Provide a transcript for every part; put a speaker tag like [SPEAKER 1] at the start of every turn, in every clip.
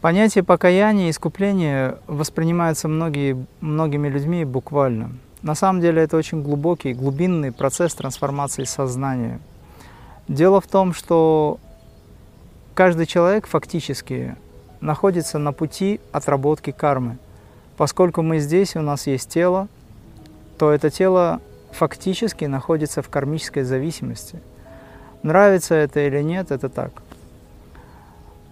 [SPEAKER 1] Понятие покаяния и искупления воспринимается многие, многими людьми буквально. На самом деле это очень глубокий, глубинный процесс трансформации сознания. Дело в том, что каждый человек фактически находится на пути отработки кармы. Поскольку мы здесь, у нас есть тело, то это тело фактически находится в кармической зависимости. Нравится это или нет, это так.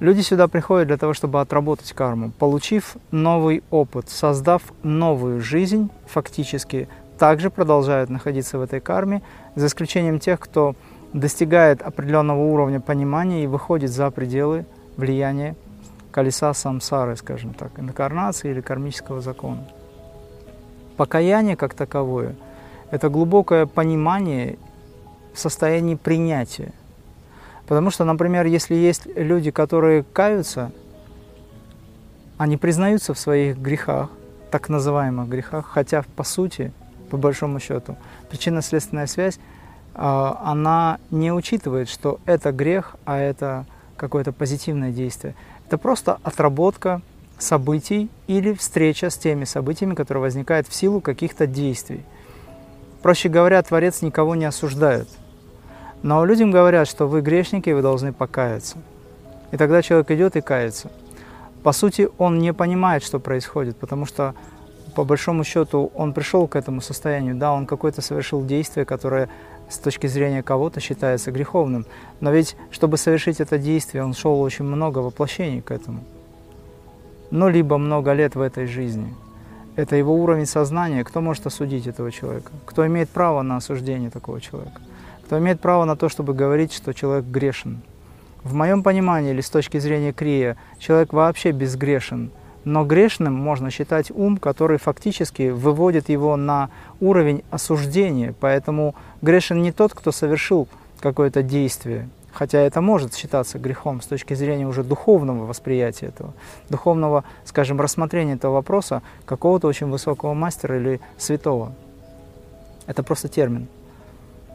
[SPEAKER 1] Люди сюда приходят для того, чтобы отработать карму, получив новый опыт, создав новую жизнь, фактически также продолжают находиться в этой карме, за исключением тех, кто достигает определенного уровня понимания и выходит за пределы влияния колеса самсары, скажем так, инкарнации или кармического закона. Покаяние как таковое – это глубокое понимание в состоянии принятия – Потому что, например, если есть люди, которые каются, они признаются в своих грехах, так называемых грехах, хотя по сути, по большому счету, причинно-следственная связь, а, она не учитывает, что это грех, а это какое-то позитивное действие. Это просто отработка событий или встреча с теми событиями, которые возникают в силу каких-то действий. Проще говоря, Творец никого не осуждает – но людям говорят, что вы грешники, вы должны покаяться. И тогда человек идет и кается. По сути, он не понимает, что происходит, потому что, по большому счету, он пришел к этому состоянию. Да, он какое-то совершил действие, которое с точки зрения кого-то считается греховным. Но ведь, чтобы совершить это действие, он шел очень много воплощений к этому. Ну, либо много лет в этой жизни. Это его уровень сознания. Кто может осудить этого человека? Кто имеет право на осуждение такого человека? Кто имеет право на то, чтобы говорить, что человек грешен. В моем понимании, или с точки зрения Крия, человек вообще безгрешен. Но грешным можно считать ум, который фактически выводит его на уровень осуждения. Поэтому грешен не тот, кто совершил какое-то действие, хотя это может считаться грехом с точки зрения уже духовного восприятия этого, духовного, скажем, рассмотрения этого вопроса какого-то очень высокого мастера или святого. Это просто термин.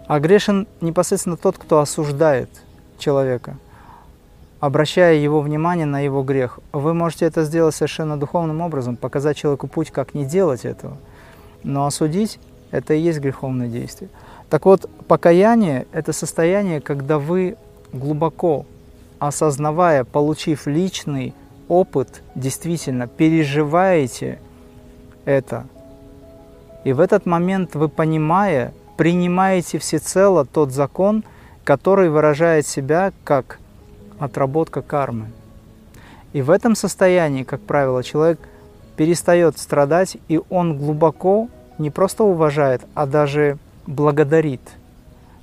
[SPEAKER 1] А грешен непосредственно тот, кто осуждает человека, обращая его внимание на его грех. Вы можете это сделать совершенно духовным образом, показать человеку путь, как не делать этого. Но осудить – это и есть греховное действие. Так вот, покаяние – это состояние, когда вы глубоко осознавая, получив личный опыт, действительно переживаете это. И в этот момент вы, понимая, принимаете всецело тот закон, который выражает себя как отработка кармы. И в этом состоянии, как правило, человек перестает страдать, и он глубоко не просто уважает, а даже благодарит.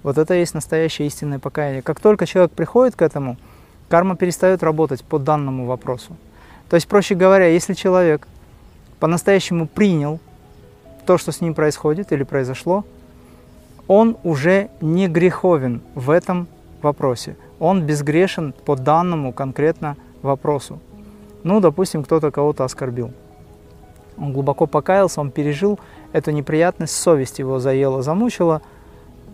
[SPEAKER 1] Вот это и есть настоящее истинное покаяние. Как только человек приходит к этому, карма перестает работать по данному вопросу. То есть, проще говоря, если человек по-настоящему принял то, что с ним происходит или произошло, он уже не греховен в этом вопросе. Он безгрешен по данному конкретно вопросу. Ну, допустим, кто-то кого-то оскорбил. Он глубоко покаялся, он пережил эту неприятность, совесть его заела, замучила.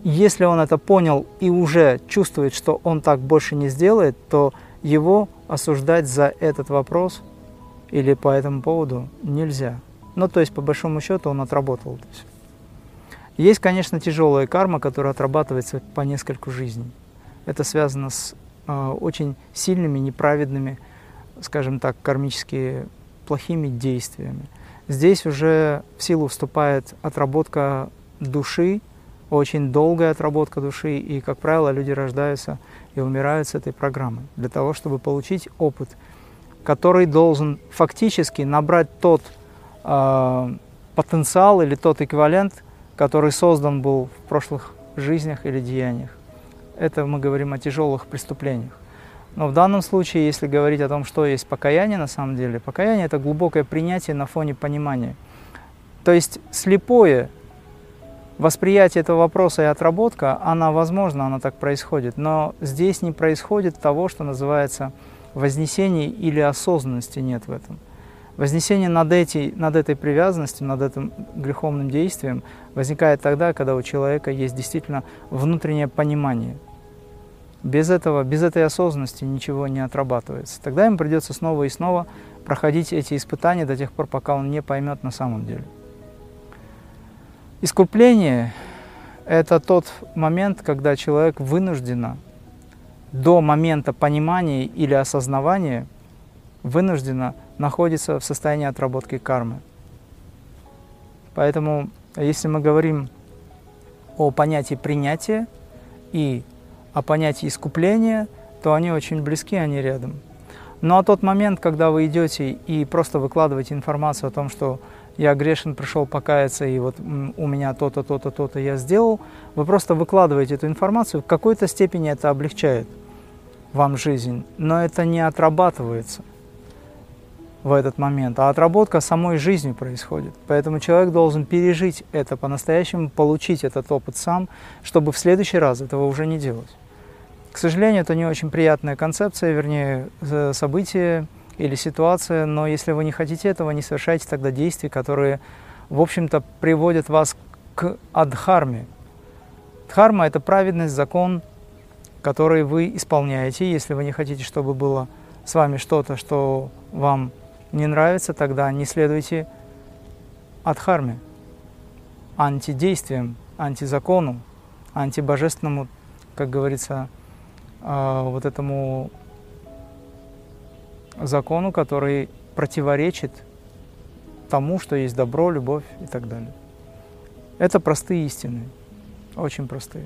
[SPEAKER 1] Если он это понял и уже чувствует, что он так больше не сделает, то его осуждать за этот вопрос или по этому поводу нельзя. Ну, то есть, по большому счету, он отработал это все. Есть, конечно, тяжелая карма, которая отрабатывается по нескольку жизней. Это связано с э, очень сильными, неправедными, скажем так, кармически плохими действиями. Здесь уже в силу вступает отработка души, очень долгая отработка души, и, как правило, люди рождаются и умирают с этой программой для того, чтобы получить опыт, который должен фактически набрать тот э, потенциал или тот эквивалент, который создан был в прошлых жизнях или деяниях. Это мы говорим о тяжелых преступлениях. Но в данном случае, если говорить о том, что есть покаяние на самом деле, покаяние – это глубокое принятие на фоне понимания. То есть слепое восприятие этого вопроса и отработка, она возможна, она так происходит, но здесь не происходит того, что называется вознесение или осознанности нет в этом. Вознесение над, эти, над этой привязанностью, над этим греховным действием возникает тогда, когда у человека есть действительно внутреннее понимание. Без этого, без этой осознанности ничего не отрабатывается. Тогда ему придется снова и снова проходить эти испытания до тех пор, пока он не поймет на самом деле. Искупление – это тот момент, когда человек вынужденно до момента понимания или осознавания вынужденно находится в состоянии отработки кармы. Поэтому, если мы говорим о понятии принятия и о понятии искупления, то они очень близки, они рядом. Но а тот момент, когда вы идете и просто выкладываете информацию о том, что я грешен, пришел покаяться, и вот у меня то-то, то-то, то-то я сделал, вы просто выкладываете эту информацию, в какой-то степени это облегчает вам жизнь, но это не отрабатывается в этот момент, а отработка самой жизнью происходит. Поэтому человек должен пережить это по-настоящему, получить этот опыт сам, чтобы в следующий раз этого уже не делать. К сожалению, это не очень приятная концепция, вернее, событие или ситуация, но если вы не хотите этого, не совершайте тогда действий, которые, в общем-то, приводят вас к адхарме. Дхарма – это праведность, закон, который вы исполняете. Если вы не хотите, чтобы было с вами что-то, что вам не нравится, тогда не следуйте адхарме, антидействиям, антизакону, антибожественному, как говорится, а, вот этому закону, который противоречит тому, что есть добро, любовь и так далее. Это простые истины, очень простые.